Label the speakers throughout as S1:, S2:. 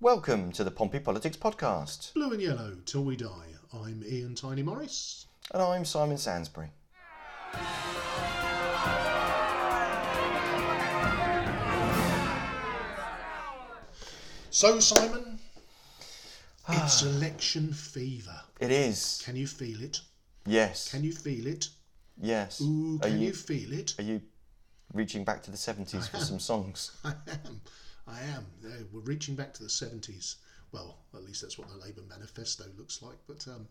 S1: Welcome to the Pompey Politics Podcast.
S2: Blue and yellow till we die. I'm Ian Tiny Morris.
S1: And I'm Simon Sansbury.
S2: So, Simon, it's election fever.
S1: It is.
S2: Can you feel it?
S1: Yes.
S2: Can you feel it?
S1: yes.
S2: Ooh,
S1: are
S2: can
S1: you,
S2: you feel it?
S1: are you reaching back to the 70s for some songs?
S2: I am. I am. We're reaching back to the 70s. Well, at least that's what the Labour manifesto looks like. But um,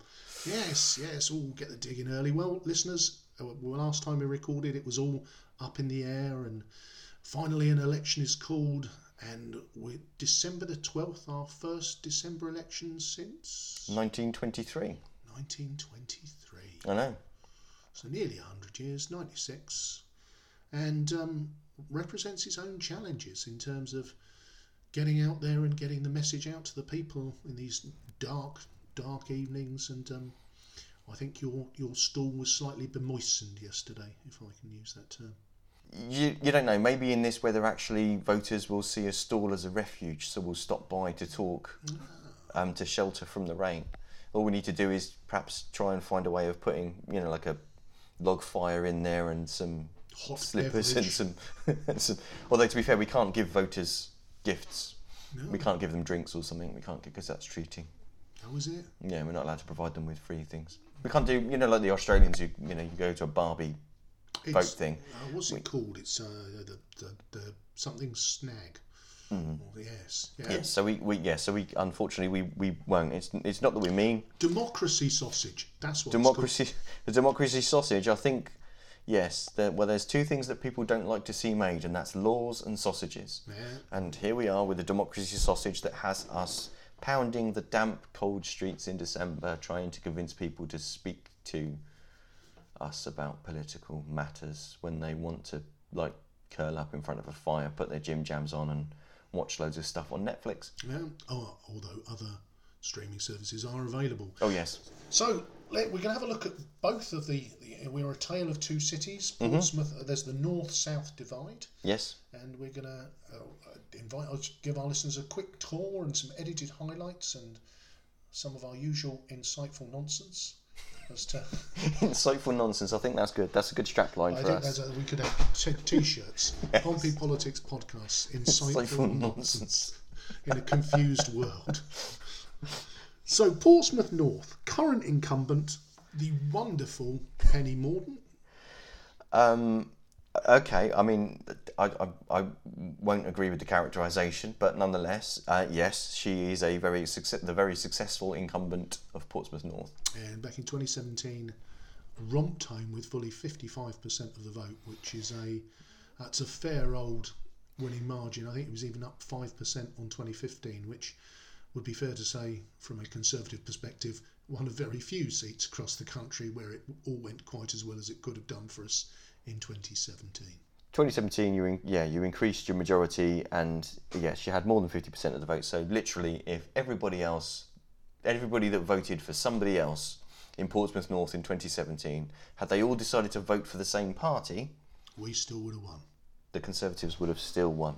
S2: yes, yes, all get the digging early. Well, listeners, uh, last time we recorded, it was all up in the air, and finally an election is called. And we're December the 12th, our first December election since
S1: 1923.
S2: 1923.
S1: I know.
S2: So nearly 100 years, 96. And um, represents its own challenges in terms of getting out there and getting the message out to the people in these dark, dark evenings. And um, I think your, your stall was slightly bemoistened yesterday, if I can use that term.
S1: You, you don't know. Maybe in this weather, actually, voters will see a stall as a refuge, so we'll stop by to talk, um, to shelter from the rain. All we need to do is perhaps try and find a way of putting, you know, like a log fire in there and some
S2: Hot
S1: slippers
S2: beverage.
S1: and some, and some. Although to be fair, we can't give voters gifts.
S2: No.
S1: We can't give them drinks or something. We can't because that's treating.
S2: How was it?
S1: Yeah, we're not allowed to provide them with free things. We can't do, you know, like the Australians. You, you know, you go to a Barbie
S2: It's-
S1: thing.
S2: Uh, what's it called? It's uh, the, the, the something snag. Oh, yes. Yeah.
S1: Yes, so we, we yeah, so we unfortunately we, we won't. It's it's not that we mean
S2: Democracy sausage. That's what
S1: democracy. The democracy sausage. I think yes. There, well, there's two things that people don't like to see made, and that's laws and sausages.
S2: Yeah.
S1: And here we are with a democracy sausage that has us pounding the damp, cold streets in December, trying to convince people to speak to us about political matters when they want to like curl up in front of a fire, put their gym jams on, and watch loads of stuff on Netflix.
S2: Yeah. Oh, although other streaming services are available.
S1: Oh yes,
S2: So let, we're going to have a look at both of the. the we're a tale of two cities.
S1: Mm-hmm.
S2: Portsmouth. uh, There's the north-south divide,
S1: yes.
S2: and we're going to uh, invite. I'll give our listeners a quick tour and some edited highlights and some of our usual insightful nonsense. As to,
S1: Insightful nonsense. I think that's good. That's a good strap line
S2: I
S1: for
S2: think
S1: us.
S2: that's a, we could have t- t-shirts. Pompey Politics Podcast. Insightful,
S1: Insightful
S2: nonsense in a confused world. So Portsmouth North, current incumbent, the wonderful Penny Mordaunt.
S1: Um, okay, I mean, I, I, I won't agree with the characterisation, but nonetheless, uh, yes, she is a very success, the very successful incumbent of Portsmouth North.
S2: And back in 2017, romped home with fully 55% of the vote, which is a that's a fair old winning margin. I think it was even up 5% on 2015, which would be fair to say, from a Conservative perspective, one of very few seats across the country where it all went quite as well as it could have done for us in 2017.
S1: 2017, you in, yeah, you increased your majority, and yes, you had more than 50% of the vote. So literally, if everybody else, everybody that voted for somebody else in Portsmouth North in 2017, had they all decided to vote for the same party,
S2: We still would have won.
S1: the Conservatives would have still won.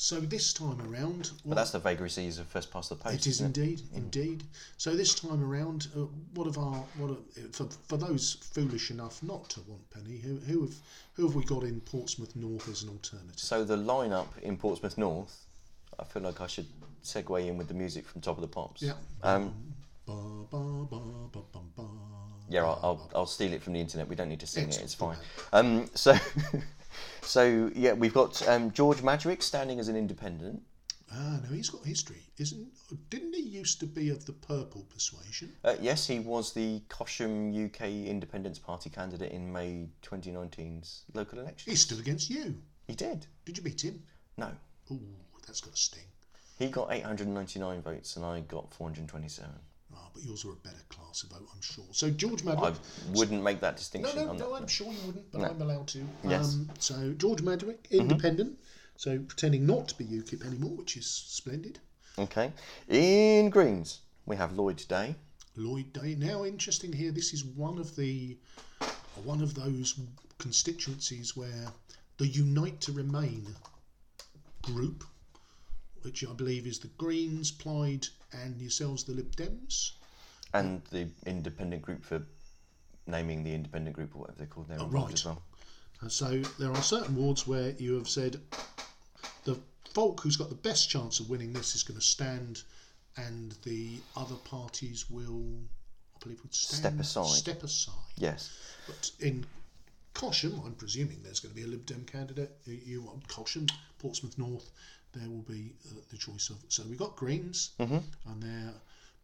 S2: So this time around,
S1: But that's the vagaries of first past the post.
S2: It is
S1: isn't it?
S2: indeed, indeed. So this time around, uh, what of our what are, for for those foolish enough not to want Penny, who who have who have we got in Portsmouth North as an alternative?
S1: So the lineup in Portsmouth North, I feel like I should segue in with the music from Top of the Pops.
S2: Yeah.
S1: Um,
S2: Ba, ba, ba, ba, ba, ba.
S1: yeah, I'll, I'll, I'll steal it from the internet. We don't need to sing it. It's fine. Um, so, so yeah, we've got um, George Madgwick standing as an independent.
S2: Ah, no, he's got history, isn't? Didn't he used to be of the purple persuasion?
S1: Uh, yes, he was the Cosham UK Independence Party candidate in May 2019's local election.
S2: He stood against you.
S1: He did.
S2: Did you beat him?
S1: No,
S2: Ooh, that's got a sting.
S1: he got 899 votes and I got 427.
S2: But yours are a better class of vote, I'm sure. So George
S1: I wouldn't make that distinction.
S2: no,
S1: I'm
S2: no,
S1: not-
S2: I'm sure you wouldn't, but
S1: No.
S2: I'm allowed to.
S1: Yes.
S2: Um, so, George Madgwick, independent, so pretending not to be UKIP anymore, which is splendid.
S1: Okay. In Greens, we have Lloyd Day.
S2: Lloyd Day. Now, interesting here, this is one of the one of those constituencies where the Unite to Remain group which I believe is the Greens, Plaid, and yourselves, the Lib Dems.
S1: And the independent group for naming the independent group or whatever they're called. They're
S2: Oh, right.
S1: as well.
S2: And so there are certain wards where you have said the folk who's got the best chance of winning this is going to stand, and the other parties will, I believe, would stand,
S1: Step aside.
S2: Step aside.
S1: Yes.
S2: But in Cosham, I'm presuming there's going to be a Lib Dem candidate. You, want Cosham, Portsmouth North, there will be uh, the choice of. So we've got Greens
S1: Mm-hmm.
S2: and their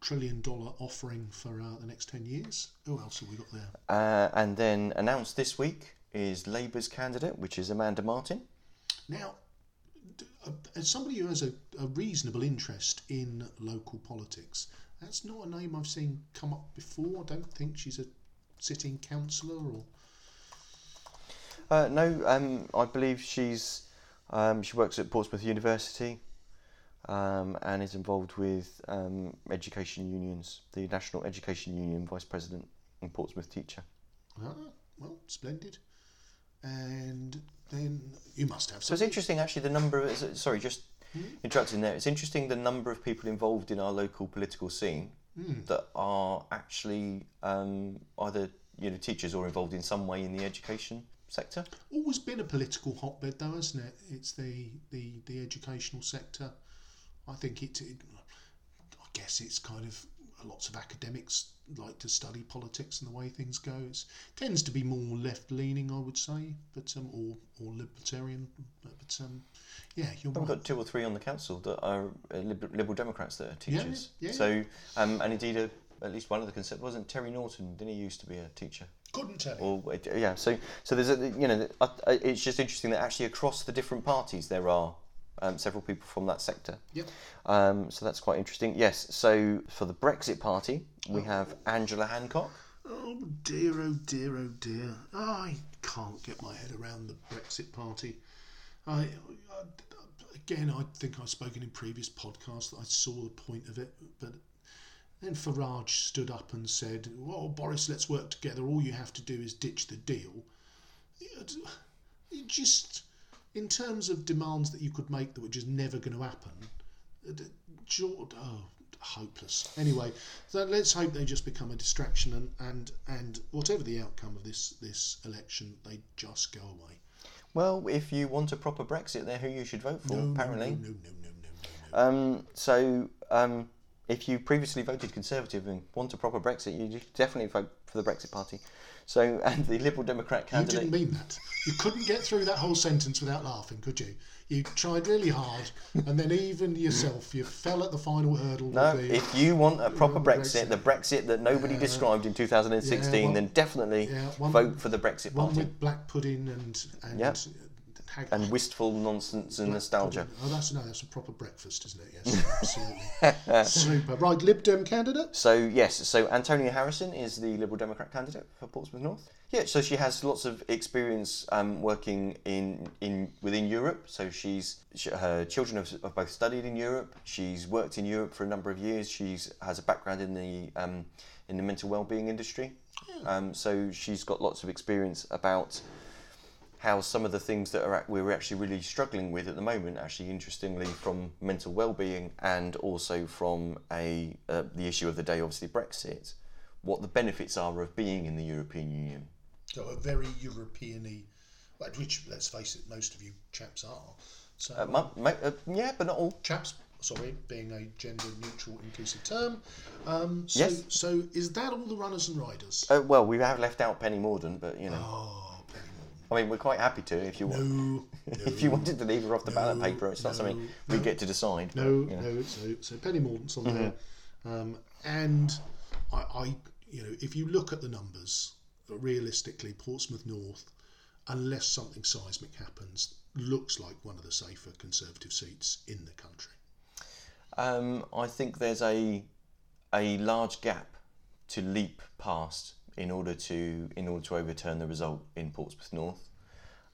S2: trillion dollar offering for uh, the next 10 years. Who else have we got there?
S1: Uh, and then announced this week is Labour's candidate, which is Amanda Martin.
S2: Now, uh, as somebody who has a, a reasonable interest in local politics, that's not a name I've seen come up before. I don't think she's a sitting councillor or.
S1: Uh, no, um, I believe she's um, she works at Portsmouth University um, and is involved with um, education unions, the National Education Union Vice President and Portsmouth teacher.
S2: Ah, well, splendid. And then you must have
S1: So it's interesting, actually, the number. Of, sorry, just interrupting there. It's interesting the number of people involved in our local political scene that are actually um, either you know teachers or involved in some way in the education sector.
S2: Always been a political hotbed, though, hasn't it? It's the, the, the educational sector. I think it, it. I guess it's kind of lots of academics like to study politics and the way things go. It tends to be more left leaning, I would say, but um, or or libertarian. But um, yeah, you're
S1: We've
S2: right.
S1: got two or three on the council that are uh, Liberal Democrats that are teachers.
S2: yeah. yeah.
S1: So, um, and indeed, uh, at least one of the concept wasn't Terry Norton. Didn't he used to be a teacher?
S2: Couldn't tell.
S1: Or uh, yeah. So, so there's a you know, it's just interesting that actually across the different parties there are um, several people from that sector.
S2: Yep.
S1: Um, so that's quite interesting. Yes. So for the Brexit Party, we have Angela Hancock.
S2: Oh dear, oh dear, oh dear. I can't get my head around the Brexit Party. I, I again, I think I've spoken in previous podcasts that I saw the point of it, but then Farage stood up and said, "Well, Boris, let's work together. All you have to do is ditch the deal." It, it just, in terms of demands that you could make that were just never going to happen, it- it- oh, hopeless. Anyway, so let's hope they just become a distraction, and, and, and whatever the outcome of this this election, they just go away.
S1: Well, if you want a proper Brexit, they're who you should vote for.
S2: No,
S1: apparently.
S2: no, no, no, no, no, no.
S1: Um, so, um, if you previously voted Conservative and want a proper Brexit, you definitely vote for the Brexit Party. So, and the Liberal Democrat candidate.
S2: You didn't mean that. You couldn't get through that whole sentence without laughing, could you? You tried really hard, and then even yourself, you fell at the final hurdle.
S1: no,
S2: the,
S1: if you want a proper
S2: Brexit.
S1: Brexit, the Brexit that nobody described in 2016,
S2: Yeah,
S1: then definitely
S2: yeah, one-
S1: vote for the Brexit
S2: one
S1: Party.
S2: with black pudding and and
S1: Yep. And wistful nonsense and
S2: black
S1: nostalgia.
S2: pudding. Oh, that's no, that's a proper breakfast, isn't it? Yes, absolutely. Super. Right, Lib Dem candidate.
S1: So yes, so Antonia Harrison is the Liberal Democrat candidate for Portsmouth North. Yeah, so she has lots of experience um, working in, in within Europe. So she's she, her children have, have both studied in Europe. She's worked in Europe for a number of years. She's has a background in the um, in the mental well-being industry. Um, so she's got lots of experience about how some of the things that are we're actually really struggling with at the moment, actually interestingly from mental well-being and also from a uh, the issue of the day, obviously Brexit, what the benefits are of being in the European Union.
S2: So a very European-y, which, let's face it, most of you chaps are. So
S1: Uh, mu- mu- uh, yeah, but not all.
S2: chaps, sorry, being a gender-neutral, inclusive term. Um, so,
S1: Yes.
S2: so is that all the runners and riders?
S1: Uh, well, we have left out Penny Mordaunt, but you know,
S2: Oh,
S1: I mean, we're quite happy to if you want.
S2: No,
S1: If you wanted to leave her off the ballot paper, it's not something we get to decide. but,
S2: No,
S1: you know.
S2: no. So, so Penny Mordaunt's on
S1: Mm-hmm.
S2: there, um, and I, I, you know, if you look at the numbers, realistically, Portsmouth North, unless something seismic happens, looks like one of the safer Conservative seats in the country.
S1: Um, I think there's a a large gap to leap past in order to in order to overturn the result in Portsmouth North.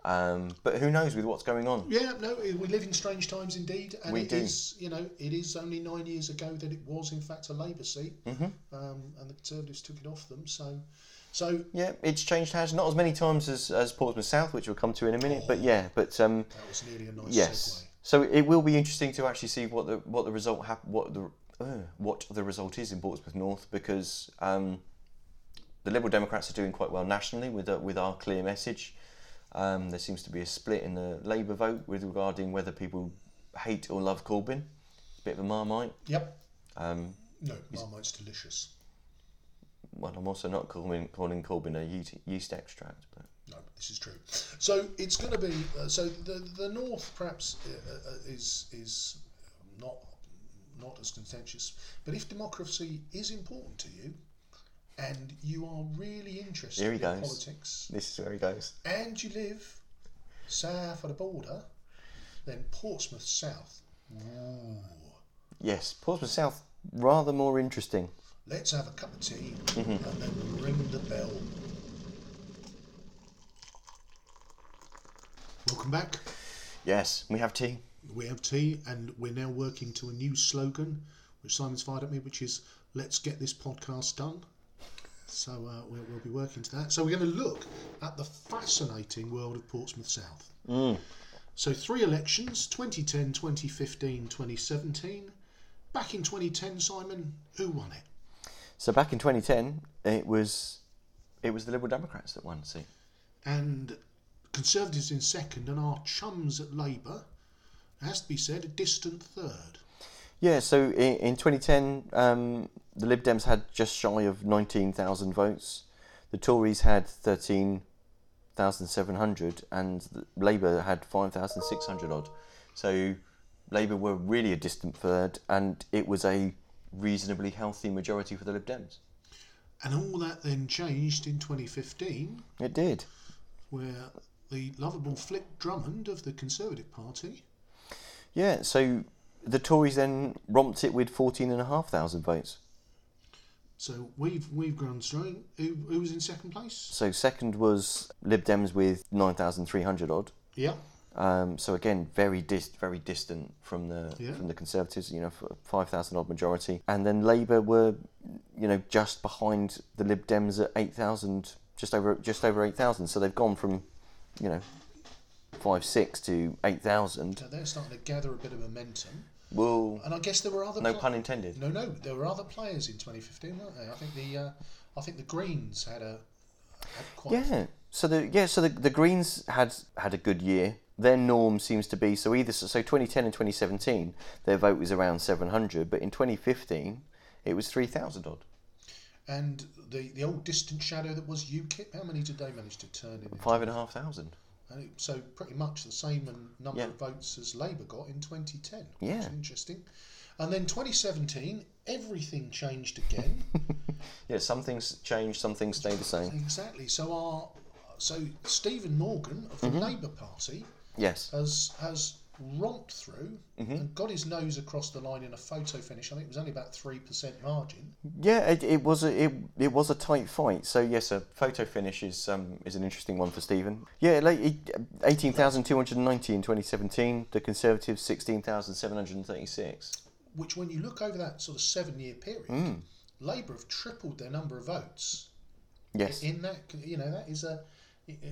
S1: Um, but who knows with what's going on?
S2: Yeah, no, we live in strange times indeed, and
S1: We
S2: it
S1: do.
S2: is, you know, it is only nine years ago that it was in fact a Labour seat,
S1: Mm-hmm.
S2: um, and the Conservatives took it off them. So, so
S1: Yeah, it's changed hands not as many times as, as Portsmouth South, which we'll come to in a minute. But yeah, but um,
S2: that was nearly a nice
S1: yes.
S2: segue.
S1: So it will be interesting to actually see what the what the result hap- what the uh, what the result is in Portsmouth North because um, the Liberal Democrats are doing quite well nationally with uh, with our clear message. Um, there seems to be a split in the Labour vote with regarding whether people hate or love Corbyn. It's a bit of a marmite.
S2: Yep.
S1: Um,
S2: No, Marmite's delicious.
S1: well, I'm also not calling calling Corbyn a yeast, yeast extract, but
S2: No, this is true. So it's going to be. Uh, so the the north perhaps uh, uh, is is not not as contentious. But if democracy is important to you, and you are really interested
S1: Here he
S2: in
S1: goes.
S2: politics,
S1: this is where he goes.
S2: and you live south of the border, then Portsmouth South. Ooh.
S1: Yes, Portsmouth South rather more interesting.
S2: Let's have a cup of tea mm-hmm. and then ring the bell. Welcome back.
S1: Yes, we have tea.
S2: We have tea, and we're now working to a new slogan, which Simon's fired at me, which is "Let's get this podcast done." So uh, we'll, we'll be working to that. So we're going to look at the fascinating world of Portsmouth South. So three elections: 2010, 2015, 2017. Back in 2010, Simon, who won it?
S1: So back in 2010, it was it was the Liberal Democrats that won. See,
S2: and Conservatives in second, and our chums at Labour, it has to be said, a distant third.
S1: yeah. So in, in 2010, um, the Lib Dems had just shy of 19,000 votes. The Tories had 13,700, and Labour had 5,600 odd. So Labour were really a distant third, and it was a reasonably healthy majority for the Lib Dems.
S2: And all that then changed in 2015,
S1: It did.
S2: where the lovable Flick Drummond of the Conservative Party,
S1: Yeah. So the Tories then romped it with 14,500 votes.
S2: So we've we've gone through. Who, who was in second place?
S1: So second was Lib Dems with 9,300 odd.
S2: Yeah,
S1: Um, so again, very dis- very distant from the
S2: Yeah.
S1: from the Conservatives. You know, f- 5,000 odd majority, and then Labour were, you know, just behind the Lib Dems at 8,000, just over just over 8,000. So they've gone from, you know, five six to 8,000.
S2: so they're starting to gather a bit of momentum.
S1: Well,
S2: And I guess there were other
S1: no
S2: pla-
S1: pun intended.
S2: No, no, there were other players in 2015, weren't there? I think the uh, I think the Greens had a had quite
S1: Yeah. So the yeah, so the, the Greens had had a good year. Their norm seems to be so either so 2010 and 2017 their vote was around 700, but in 2015 it was 3,000 odd.
S2: And the, the old distant shadow that was UKIP, how many did they manage to turn in?
S1: Five and a half thousand.
S2: And it, so pretty much the same number
S1: Yeah.
S2: of votes as Labour got in 2010.
S1: Yeah.
S2: Is interesting. And then 2017, everything changed again.
S1: Yeah, some things changed, some things stay the same.
S2: exactly. So our so Stephen Morgan of the
S1: Mm-hmm.
S2: Labour Party
S1: Yes.
S2: has has romped through
S1: Mm-hmm.
S2: and got his nose across the line in a photo finish. I think it was only about three percent margin.
S1: Yeah, it, it was a it, it was a tight fight. So yes, a photo finish is um is an interesting one for Stephen. Yeah, like eighteen thousand two hundred ninety in twenty seventeen. The Conservatives sixteen thousand seven hundred thirty six.
S2: Which, when you look over that sort of seven-year period,
S1: Mm.
S2: Labour have tripled their number of votes.
S1: Yes.
S2: in that you know that is a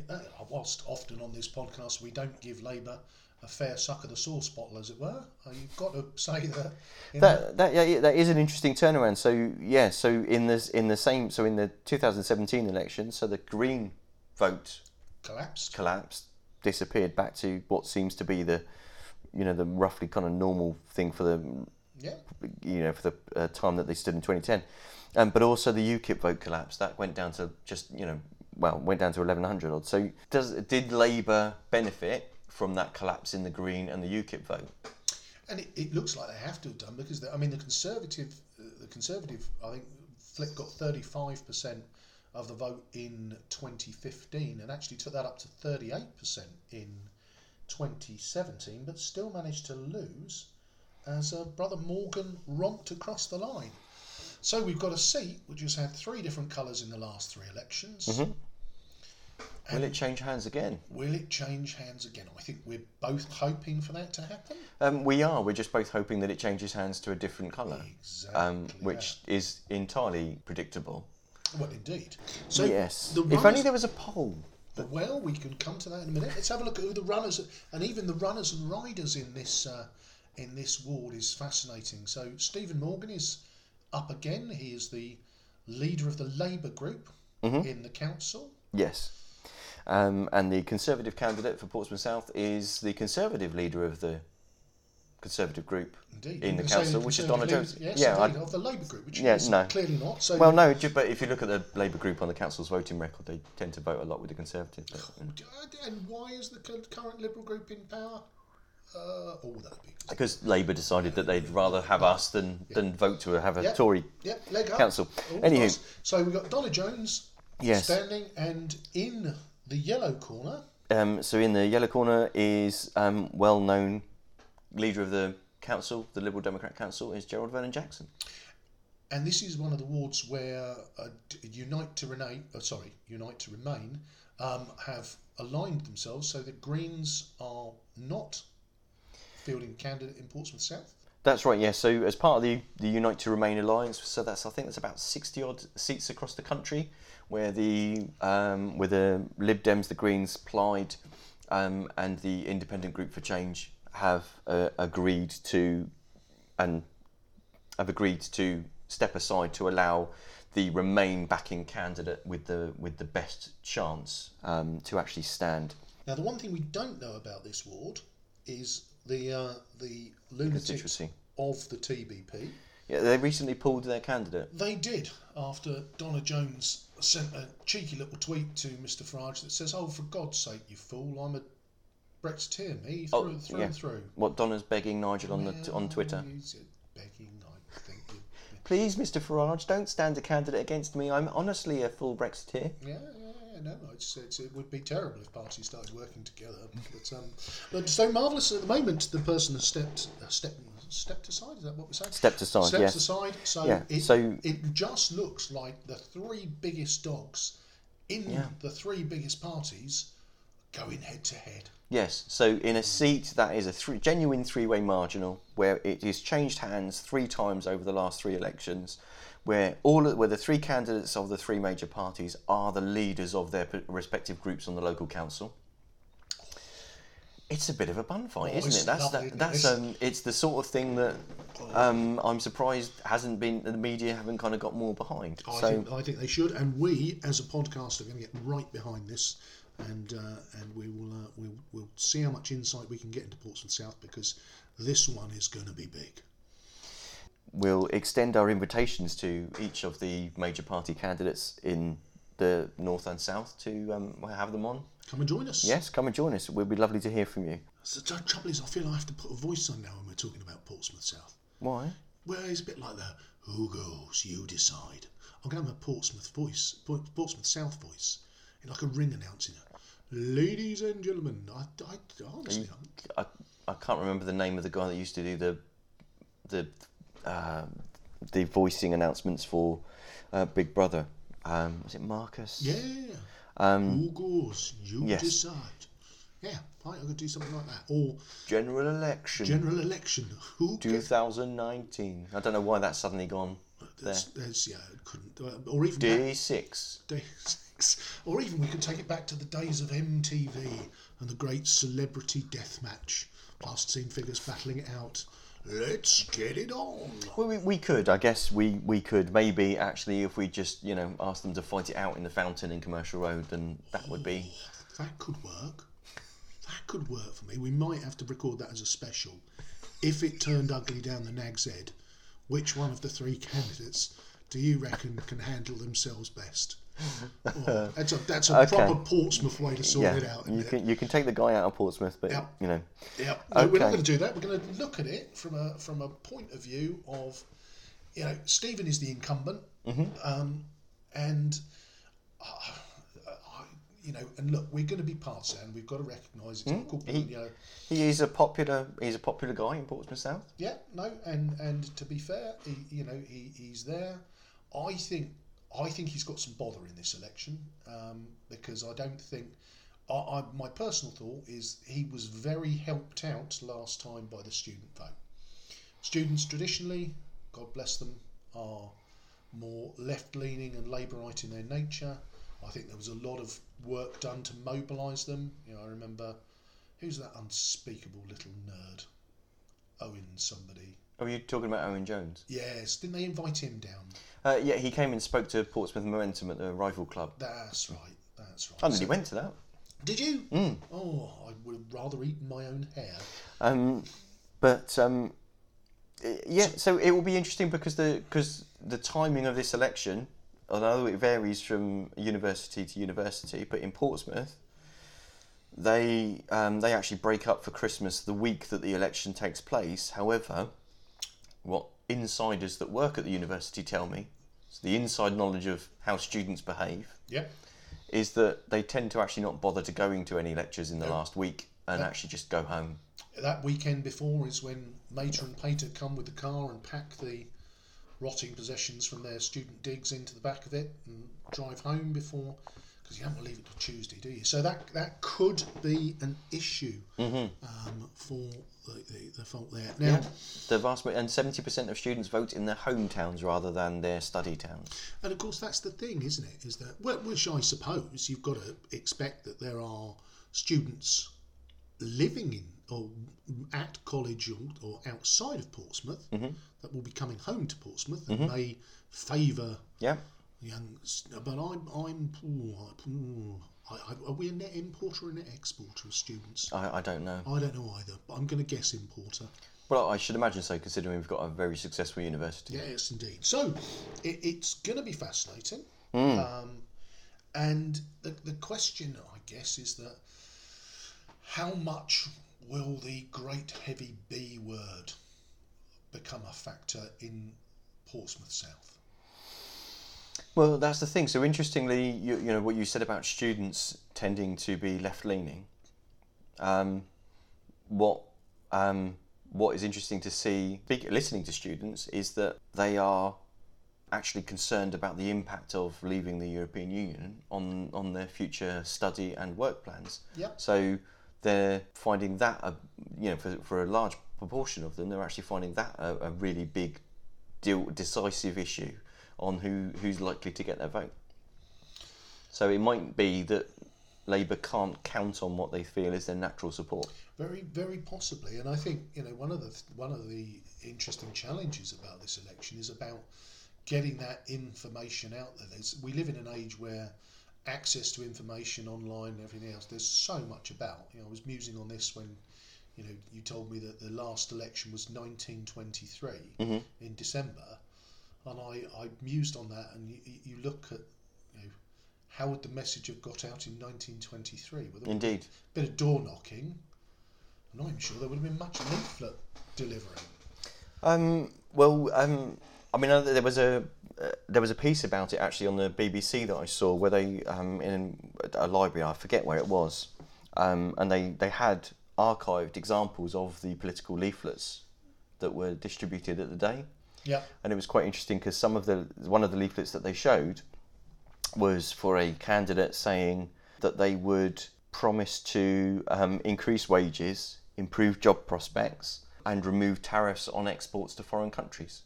S2: that- whilst often on this podcast we don't give Labour a fair suck of the sauce bottle as it were uh, you've got to say that
S1: That that yeah, yeah, that is an interesting turnaround. So yeah, so in this in the same so in the 2017 election, so the Green vote
S2: collapsed
S1: collapsed, disappeared back to what seems to be the you know the roughly kind of normal thing for the
S2: yeah
S1: you know for the uh, time that they stood in 2010. Um, but also the UKIP vote collapsed. That went down to just you know well went down to 1100 odd. So does did Labour benefit from that collapse in the Green and the UKIP vote?
S2: and it, it looks like they have to have done because I mean the Conservative uh, the Conservative I think Flick got 35 percent of the vote in 2015 and actually took that up to 38 percent in 2017 but still managed to lose as uh, brother Morgan romped across the line. So we've got a seat which has had three different colours in the last three elections.
S1: Will it change hands again?
S2: Will it change hands again? I think we're both hoping for that to happen.
S1: Um, we are. We're just both hoping that it changes hands to a different colour,
S2: Exactly.
S1: um, which is entirely predictable.
S2: well, indeed. So
S1: yes. If only there was a poll.
S2: well, we can come to that in a minute. Let's have a look at who the runners and even the runners and riders in this uh, in this ward is fascinating. So Stephen Morgan is up again. He is the leader of the Labour group in the council.
S1: Yes. Um, and the Conservative candidate for Portsmouth South is the Conservative leader of the Conservative group
S2: Indeed,
S1: in the council, which is Donna Jones.
S2: Yes,
S1: yeah, I-
S2: indeed, of the Labour group, which
S1: Yeah,
S2: is
S1: no.
S2: clearly not. So
S1: well, no, but if you look at the Labour group on the council's voting record, they tend to vote a lot with the Conservatives. but, you know.
S2: And why is the current Liberal group in power? Uh, or would that be?
S1: Because Labour decided that they'd rather have us than, than vote to have a
S2: Yep.
S1: Tory council. Anywho,
S2: nice. So we've got Donna Jones
S1: Yes.
S2: standing, and in the yellow corner,
S1: Um, so in the yellow corner is um, well-known leader of the council, the Liberal Democrat Council, is Gerald Vernon Jackson.
S2: and this is one of the wards where uh, Unite to Remain, uh, sorry, Unite to Remain, um, have aligned themselves so that Greens are not fielding candidate in Portsmouth South.
S1: That's right. Yeah. So as part of the the Unite to Remain alliance, so that's I think that's about sixty odd seats across the country, where the um, where the Lib Dems, the Greens, Plaid, um, and the Independent Group for Change have uh, agreed to and have agreed to step aside to allow the Remain backing candidate with the with the best chance um, to actually stand.
S2: Now, the one thing we don't know about this ward is the uh, the lunatics of the TBP.
S1: Yeah, they recently pulled their candidate.
S2: They did after Donna Jones sent a cheeky little tweet to Mr Farage that says, "Oh, for God's sake, you fool! I'm a Brexiteer, me through,
S1: Oh,
S2: through
S1: yeah.
S2: and through."
S1: What Donna's begging Nigel on the on Twitter.
S2: Begging, I think.
S1: Please, Mr. Farage, don't stand a candidate against me. I'm honestly a full Brexiteer.
S2: Yeah, yeah, yeah, no, it's, it's, it would be terrible if parties started working together. But, um, but so marvellous at the moment, the person has stepped, uh, stepped, stepped aside. Is that what we're saying?
S1: Stepped aside,
S2: Steps
S1: yes.
S2: aside. So,
S1: Yeah,
S2: it,
S1: so-
S2: it just looks like the three biggest dogs in
S1: Yeah.
S2: the three biggest parties going head to head.
S1: Yes, so in a seat that is a three, genuine three way marginal, where it has changed hands three times over the last three elections, where all of, where the three candidates of the three major parties are the leaders of their respective groups on the local council. It's a bit of a bun fight,
S2: Oh,
S1: isn't it? That's
S2: lovely,
S1: that, that's
S2: it's-
S1: um, it's the sort of thing that um, I'm surprised hasn't been the media haven't kind of got more behind.
S2: I,
S1: so
S2: think, I think they should, and we, as a podcast, are going to get right behind this, and uh, and we will uh, we'll, we'll see how much insight we can get into Portsmouth South because this one is going to be big.
S1: We'll extend our invitations to each of the major party candidates in the north and south to um, have them on.
S2: Come and join us.
S1: Yes, come and join us. It would be lovely to hear from you.
S2: So the trouble is, I feel I have to put a voice on now when we're talking about Portsmouth South.
S1: Why?
S2: Well, it's a bit like the "Who goes, you decide." I'm going to have a Portsmouth voice, Portsmouth South voice, like a ring announcing it. Ladies and gentlemen, I, I honestly, I'm,
S1: I, I can't remember the name of the guy that used to do the the uh, the voicing announcements for uh, Big Brother. Um, was it Marcus?
S2: yeah.
S1: Um,
S2: Who goes, you
S1: yes.
S2: decide. Yeah, right, I could do something like that. Or
S1: General election.
S2: general election. Who gets
S1: 2019. I don't know why that's suddenly gone there.
S2: there's, there's, yeah, it couldn't. Uh, or even
S1: D6.
S2: that, day six. Or even we could take it back to the days of MTV and the great celebrity death match. Plasticine figures battling it out. Let's get it on.
S1: Well, we, we could, I guess we, we could maybe actually if we just you know ask them to fight it out in the fountain in Commercial Road, then that would be
S2: That could work. That could work for me. We might have to record that as a special. If it turned ugly down the Nag's Head, which one of the three candidates do you reckon can handle themselves best? Oh, that's a that's a
S1: Okay.
S2: proper Portsmouth way to sort
S1: yeah.
S2: it out.
S1: You
S2: it?
S1: can you can take the guy out of Portsmouth, but
S2: Yep.
S1: you know
S2: Yep. No, we're not going to do that. We're going to look at it from a from a point of view of, you know, Stephen is the incumbent, um, and, uh, you know, and look, we're going to be partisan. We've got to recognise it's called,
S1: He-
S2: you know,
S1: he is a popular he's a popular guy in Portsmouth South.
S2: yeah, no, and and to be fair, he, you know, he, he's there. I think I think he's got some bother in this election um, because I don't think. I, I, my personal thought is he was very helped out last time by the student vote. Students traditionally, God bless them, are more left leaning and Labourite in their nature. I think there was a lot of work done to mobilise them. You know, I remember who's that unspeakable little nerd, Owen somebody.
S1: Oh, you're talking about Owen Jones?
S2: Yes, didn't they invite him down?
S1: Uh, yeah, he came and spoke to Portsmouth Momentum at the rival club.
S2: That's right. That's right.
S1: I nearly
S2: So-
S1: went to that.
S2: Did you?
S1: Mm.
S2: Oh, I would have rather eaten my own hair.
S1: Um, but um, i- yeah, so it will be interesting because the because the timing of this election, although it varies from university to university, but in Portsmouth, they um, they actually break up for Christmas the week that the election takes place. However, what insiders that work at the university tell me, so the inside knowledge of how students behave,
S2: Yep.
S1: is that they tend to actually not bother to going to any lectures in the
S2: No.
S1: last week and
S2: No.
S1: actually just go home.
S2: That weekend before is when Mater and Pater come with the car and pack the rotting possessions from their student digs into the back of it and drive home before because you don't want to leave it till Tuesday, do you? So that that could be an issue mm-hmm. um, for the, the, the fault there. Now,
S1: Yeah. The vast and seventy percent of students vote in their hometowns rather than their study towns.
S2: And of course, that's the thing, isn't it? Is that which I suppose you've got to expect that there are students living in or at college or, or outside of Portsmouth mm-hmm. that will be coming home to Portsmouth and mm-hmm. may favour
S1: Yeah.
S2: Young. But I'm I'm I- I, I, are we a net importer or a net exporter of students?
S1: I, I don't know.
S2: I don't know either, but I'm going to guess importer.
S1: Well, I should imagine so, considering we've got a very successful university.
S2: Yes, indeed. So it, it's going to be fascinating. Um, and the, the question, I guess, is that how much will the great heavy B word become a factor in Portsmouth South?
S1: Well, that's the thing. So interestingly, you, you know what you said about students tending to be left leaning. Um, what um, what is interesting to see, listening to students, is that they are actually concerned about the impact of leaving the European Union on on their future study and work plans.
S2: Yep.
S1: So they're finding that a you know for, for a large proportion of them, they're actually finding that a, a really big deal decisive issue on who who's likely to get their vote. So it might be that Labour can't count on what they feel is their natural support.
S2: Very, very possibly. And I think you know one of the one of the interesting challenges about this election is about getting that information out there. There's, we live in an age where access to information online and everything else. There's so much about. You know, I was musing on this when you know you told me that the last election was 1923 mm-hmm. in December, and I I mused on that. And you, you look at you know how would the message have got out in 1923? Well, there would
S1: Indeed.
S2: bit of door knocking. And I'm not even sure there would have been much leaflet delivering.
S1: Um, well, um, I mean, uh, there was a uh, there was a piece about it actually on the BBC that I saw where they um, in a library I forget where it was, um, and they they had archived examples of the political leaflets that were distributed at the day.
S2: Yeah.
S1: and it was quite interesting because some of the one of the leaflets that they showed was for a candidate saying that they would promise to um, increase wages, improve job prospects, and remove tariffs on exports to foreign countries.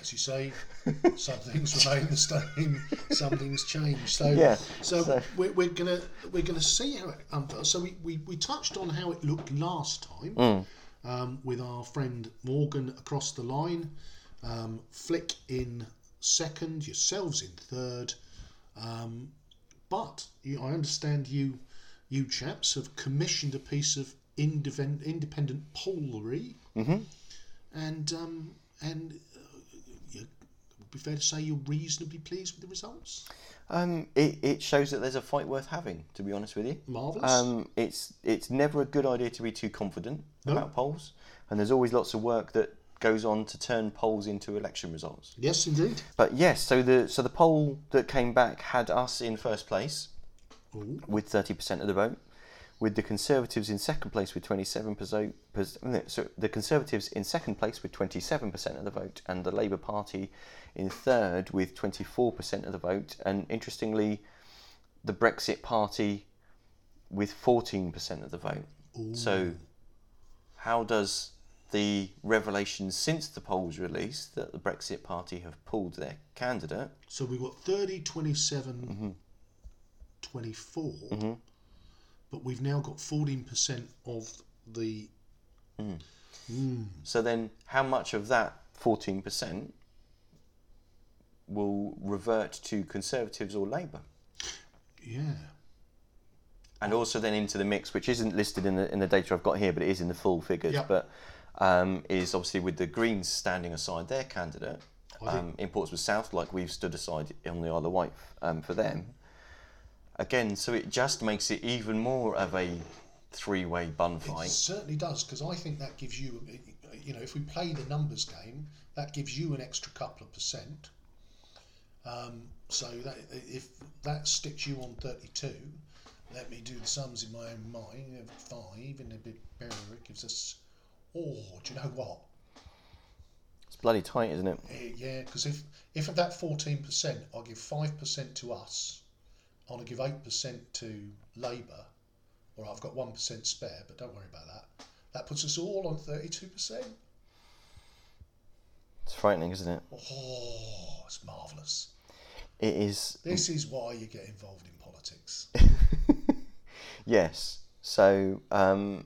S2: As you say, some things remain the same, some things change. So,
S1: Yeah,
S2: so,
S1: so-
S2: We're, we're gonna we're gonna see how it unfolds. So we, we, we touched on how it looked last time
S1: Mm.
S2: Um, with our friend Morgan across the line, um, Flick in second, yourselves in third. Um, but you, I understand you you chaps have commissioned a piece of independent independent pollery,
S1: Mm-hmm.
S2: and um, and uh, you, it would be fair to say you're reasonably pleased with the results.
S1: Um, it, it shows that there's a fight worth having, to be honest with you.
S2: Marvelous.
S1: Um, it's it's never a good idea to be too confident. About polls, and there's always lots of work that goes on to turn polls into election results.
S2: yes, indeed.
S1: But yes, so the so the poll that came back had us in first place
S2: Ooh.
S1: with thirty percent of the vote, with the Conservatives in second place with twenty seven percent. So the Conservatives in second place with twenty seven percent of the vote, and the Labour Party in third with twenty four percent of the vote. And interestingly, the Brexit Party with fourteen percent of the vote. So, how does the revelation since the polls released that the Brexit Party have pulled their candidate.
S2: So we've got 30, 27,
S1: Mm-hmm.
S2: 24, mm-hmm. but we've now got 14% of the. Hmm. Hmm.
S1: So then, how much of that 14% will revert to Conservatives or Labour?
S2: Yeah.
S1: And also then into the mix, which isn't listed in the in the data I've got here, but it is in the full figures.
S2: Yep.
S1: But um, is obviously with the Greens standing aside their candidate um, in Portsmouth South, like we've stood aside on the Isle of Wight um, for them. Again, so it just makes it even more of a three-way bun fight.
S2: It certainly does because I think that gives you, you know, if we play the numbers game, that gives you an extra couple of percent. Um, so that if that sticks you on thirty-two, let me do the sums in my own mind. Five and a bit better it gives us. Oh, do you know what?
S1: It's bloody tight, isn't it?
S2: Eh, yeah, because if if of that fourteen percent, I give five percent to us, I'm gonna give eight percent to Labour, or I've got one percent spare. But don't worry about that. That puts us all on thirty-two percent.
S1: It's frightening, isn't it?
S2: Oh, it's marvellous.
S1: It is.
S2: This is why you get involved in politics.
S1: Yes. So, um,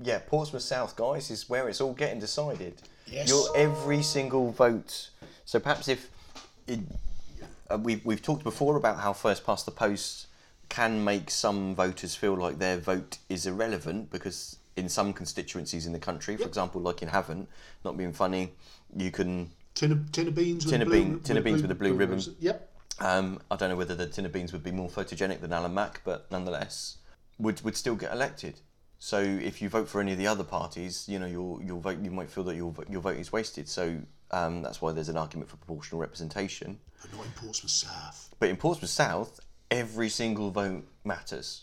S1: yeah, Portsmouth South, guys, is where it's all getting decided.
S2: Yes.
S1: Your every single vote. So perhaps if it, uh, we've we've talked before about how first past the post can make some voters feel like their vote is irrelevant because in some constituencies in the country, for example, like in Havant, not being funny, you can.
S2: Tin of, tin of beans with
S1: Tin
S2: a
S1: of
S2: blue,
S1: bean- tin of beans with a blue ribbon.
S2: Yep.
S1: Um, I don't know whether the tin of beans would be more photogenic than Alan Mak, but nonetheless, would would still get elected. So if you vote for any of the other parties, you know your your vote you might feel that your your vote is wasted. So um, that's why there's an argument for proportional representation.
S2: But not in Portsmouth South.
S1: But in Portsmouth South, every single vote matters.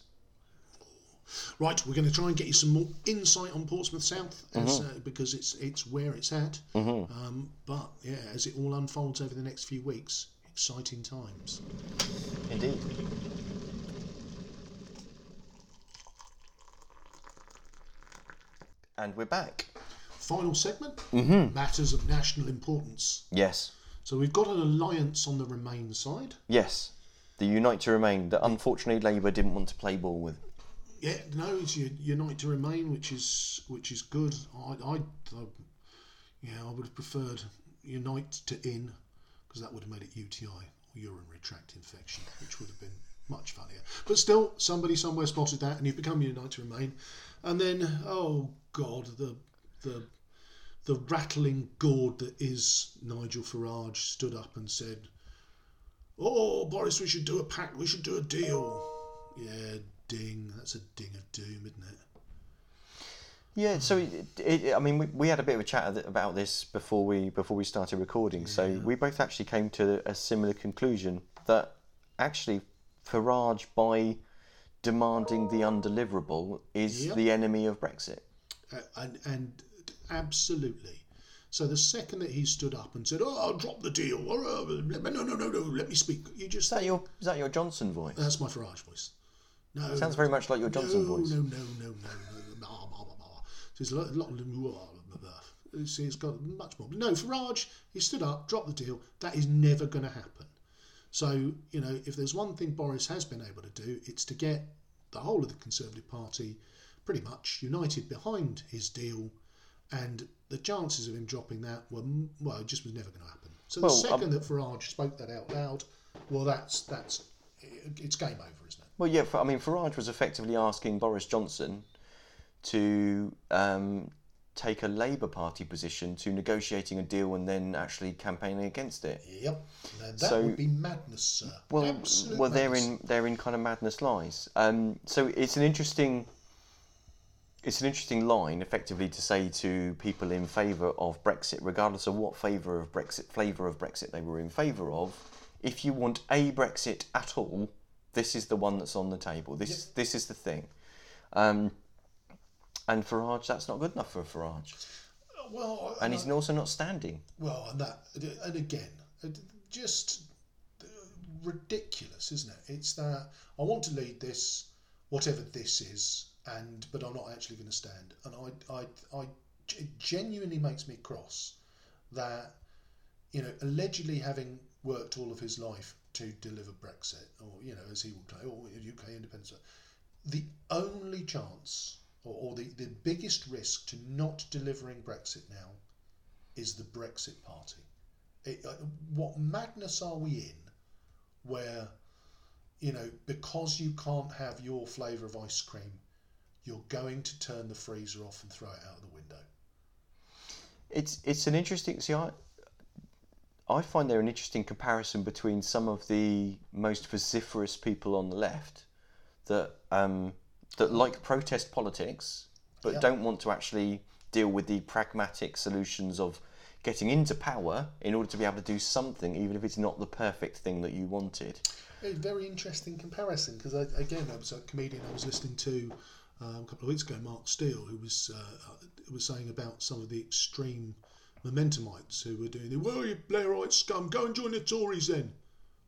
S2: Right, we're going to try and get you some more insight on Portsmouth South as, uh, because it's it's where it's at. Um, but yeah, as it all unfolds over the next few weeks, exciting times.
S1: Indeed. And we're back.
S2: Final segment mm-hmm. matters of national importance.
S1: Yes.
S2: So we've got an alliance on the Remain side.
S1: Yes. The Unite to Remain that unfortunately Labour didn't want to play ball with.
S2: Yeah, no, it's Unite to Remain, which is which is good. I, I, I yeah, I would have preferred Unite to In because that would have made it UTI or urinary tract infection, which would have been much funnier. But still, somebody somewhere spotted that, and you've become Unite to Remain. And then, oh God, the the the rattling gourd that is Nigel Farage stood up and said, "Oh, Boris, we should do a pact. We should do a deal." Yeah, ding. That's a ding of doom, isn't it?
S1: Yeah, so it, it, I mean, we, we had a bit of a chat about this before we before we started recording. So we both actually came to a similar conclusion that actually Farage, by demanding the undeliverable, is
S2: Yep.
S1: the enemy of Brexit.
S2: Uh, and and absolutely. So the second that he stood up and said, "Oh, I'll drop the deal," or uh, no, no, no, no, let me speak. You just
S1: Is that your is that your Johnson voice?
S2: that's my Farage voice. No,
S1: Sounds very much like your Johnson
S2: no,
S1: voice.
S2: No, no, no, no, no. Blah, blah, blah. So there's a lot, a lot of see, it's got much more. No, Farage, he stood up, dropped the deal. That is never going to happen. So, you know, if there's one thing Boris has been able to do, it's to get the whole of the Conservative Party pretty much united behind his deal, and the chances of him dropping that were well, it just was never going to happen. So the
S1: Well,
S2: second
S1: um,
S2: that Farage spoke that out loud, well, that's that's it's game over, isn't it?
S1: Well, yeah. I mean, Farage was effectively asking Boris Johnson to um, take a Labour Party position to negotiating a deal and then actually campaigning against it.
S2: Yep, now, that
S1: So-
S2: would be madness, sir.
S1: Well,
S2: Absolute
S1: well,
S2: madness.
S1: therein therein kind of madness lies. Um, so it's an interesting, it's an interesting line, effectively, to say to people in favour of Brexit, regardless of what favour of Brexit flavour of Brexit they were in favour of. If you want a Brexit at all, this is the one that's on the table. This this is the thing. Um, and Farage, that's not good enough for Farage, uh,
S2: Well, uh,
S1: and uh, he's also not standing.
S2: Well, and that, and again, just uh, ridiculous, isn't it? It's that I want to lead this, whatever this is, and but I'm not actually going to stand. And I, I, I it genuinely makes me cross that you know allegedly having worked all of his life to deliver Brexit, or you know, as he will claim, or UK independence, the only chance or, or the, the biggest risk to not delivering Brexit now is the Brexit Party. It, uh, what madness are we in where, you know, because you can't have your flavour of ice cream, you're going to turn the freezer off and throw it out of the window?
S1: It's it's an interesting. See, I I find there an interesting comparison between some of the most vociferous people on the left that um, that like protest politics but
S2: Yep.
S1: don't want to actually deal with the pragmatic solutions of getting into power in order to be able to do something, even if it's not the perfect thing that you wanted.
S2: A very interesting comparison because again, I was a comedian I was listening to um, a couple of weeks ago, Mark Steel, who was uh, was saying about some of the extreme Momentumites who were doing the well, you Blairite scum, go and join the Tories then.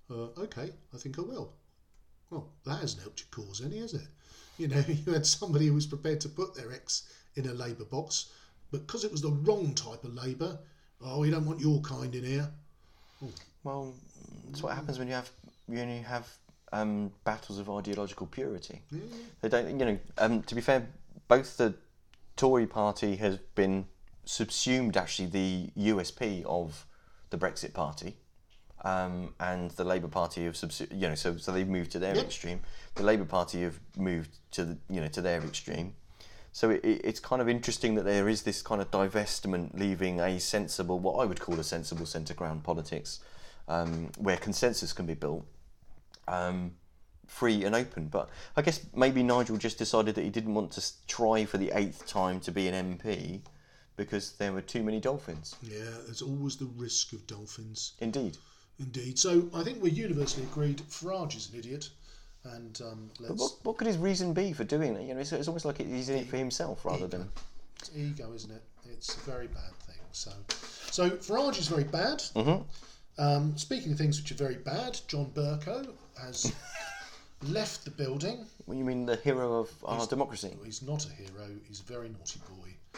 S2: Uh, okay, I think I will. Well, that hasn't helped your cause any, has it? You know, you had somebody who was prepared to put their ex in a Labour box, but because it was the wrong type of Labour, oh, we don't want your kind in here.
S1: Well, that's what happens when you have you only have um, battles of ideological purity. They don't, you know. Um, to be fair, both the Tory party has been subsumed actually the USP of the Brexit party, um, and the Labour Party have subsu- you know so so they've moved to their
S2: Yep.
S1: extreme. The Labour Party have moved to the you know to their extreme. So it, it- it's kind of interesting that there is this kind of divestment, leaving a sensible, what I would call a sensible centre ground politics, um, where consensus can be built, um, free and open. But I guess maybe Nigel just decided that he didn't want to try for the eighth time to be an MP because there were too many dolphins.
S2: Yeah, there's always the risk of dolphins.
S1: Indeed.
S2: Indeed. So I think we're universally agreed Farage is an idiot. And um,
S1: But
S2: let's.
S1: what, what could his reason be for doing it? You know, it's, it's almost like he's in it for himself rather than.
S2: It's ego, isn't it? It's a very bad thing. So, so Farage is very bad.
S1: Mhm.
S2: Um, speaking of things which are very bad, John Bercow has left the building.
S1: What you mean, the hero of our democracy?
S2: He's not a hero. He's a very naughty boy.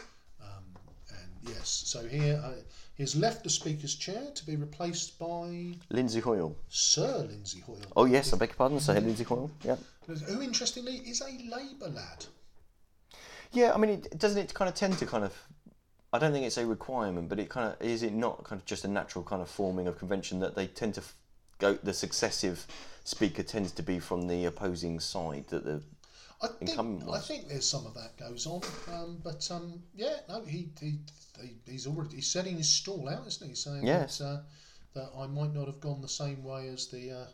S2: Yes, so here uh, he's left the speaker's chair to be replaced by
S1: Lindsay Hoyle.
S2: Sir Lindsay Hoyle.
S1: Oh yes, I beg your pardon, Sir Lindsay Hoyle. Yeah.
S2: Who, interestingly, is a Labour lad.
S1: Yeah, I mean, it, doesn't it kind of tend to kind of? I don't think it's a requirement, but it kind of is it not kind of just a natural kind of forming of convention that they tend to f- go. The successive speaker tends to be from the opposing side. That the
S2: I think, I think there's some of that goes on, um, but um, yeah, no, he, he, he he's already he's setting his stall out, isn't he? Saying
S1: Yes.
S2: that, uh, that I might not have gone the same way as the uh,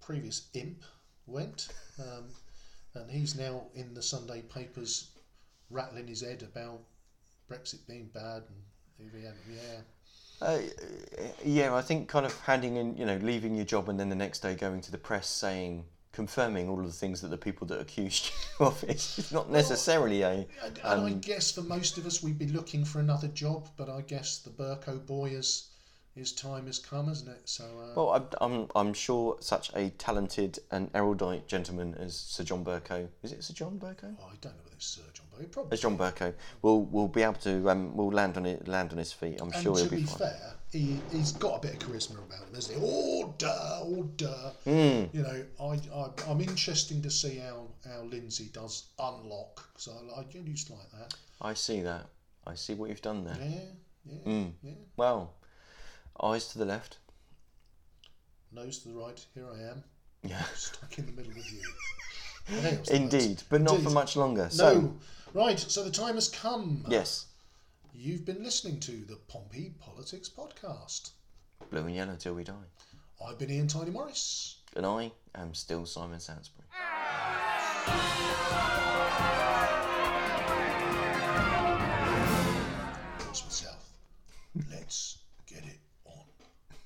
S2: previous imp went, um, and he's now in the Sunday papers rattling his head about Brexit being bad and yeah, yeah.
S1: Uh, yeah, I think kind of handing in, you know, leaving your job and then the next day going to the press saying, confirming all of the things that the people that accused you of it. It's not necessarily a.
S2: And, and I um, guess for most of us, we'd be looking for another job, but I guess the Bercow boy has his time has come, hasn't it? So uh,
S1: Well, I'm, I'm, I'm sure such a talented and erudite gentleman as Sir John Bercow. Is it Sir John Bercow?
S2: oh, I don't know whether it's Sir John, he probably.
S1: As John Bercow will will be able to um, will land on it land on his feet. I'm
S2: And
S1: sure he'll be,
S2: be
S1: fine.
S2: fair, he he's got a bit of charisma about him, hasn't he? Order, order.
S1: Hmm.
S2: You know, I, I I'm interested to see how how Lindsay does unlock because I, I used to like that.
S1: I see that. I see what you've done there.
S2: Yeah, yeah,
S1: Mm.
S2: yeah.
S1: Well, eyes to the left.
S2: Nose to the right. Here I am,
S1: Yeah.
S2: stuck in the middle with you.
S1: Indeed, but not for much longer. So,
S2: No. Right, so the time has come.
S1: yes,
S2: You've been listening to the Pompey Politics Podcast.
S1: blue and yellow till we die.
S2: I've been Ian Tiny Morris.
S1: And I am still Simon Sansbury.
S2: South. Let's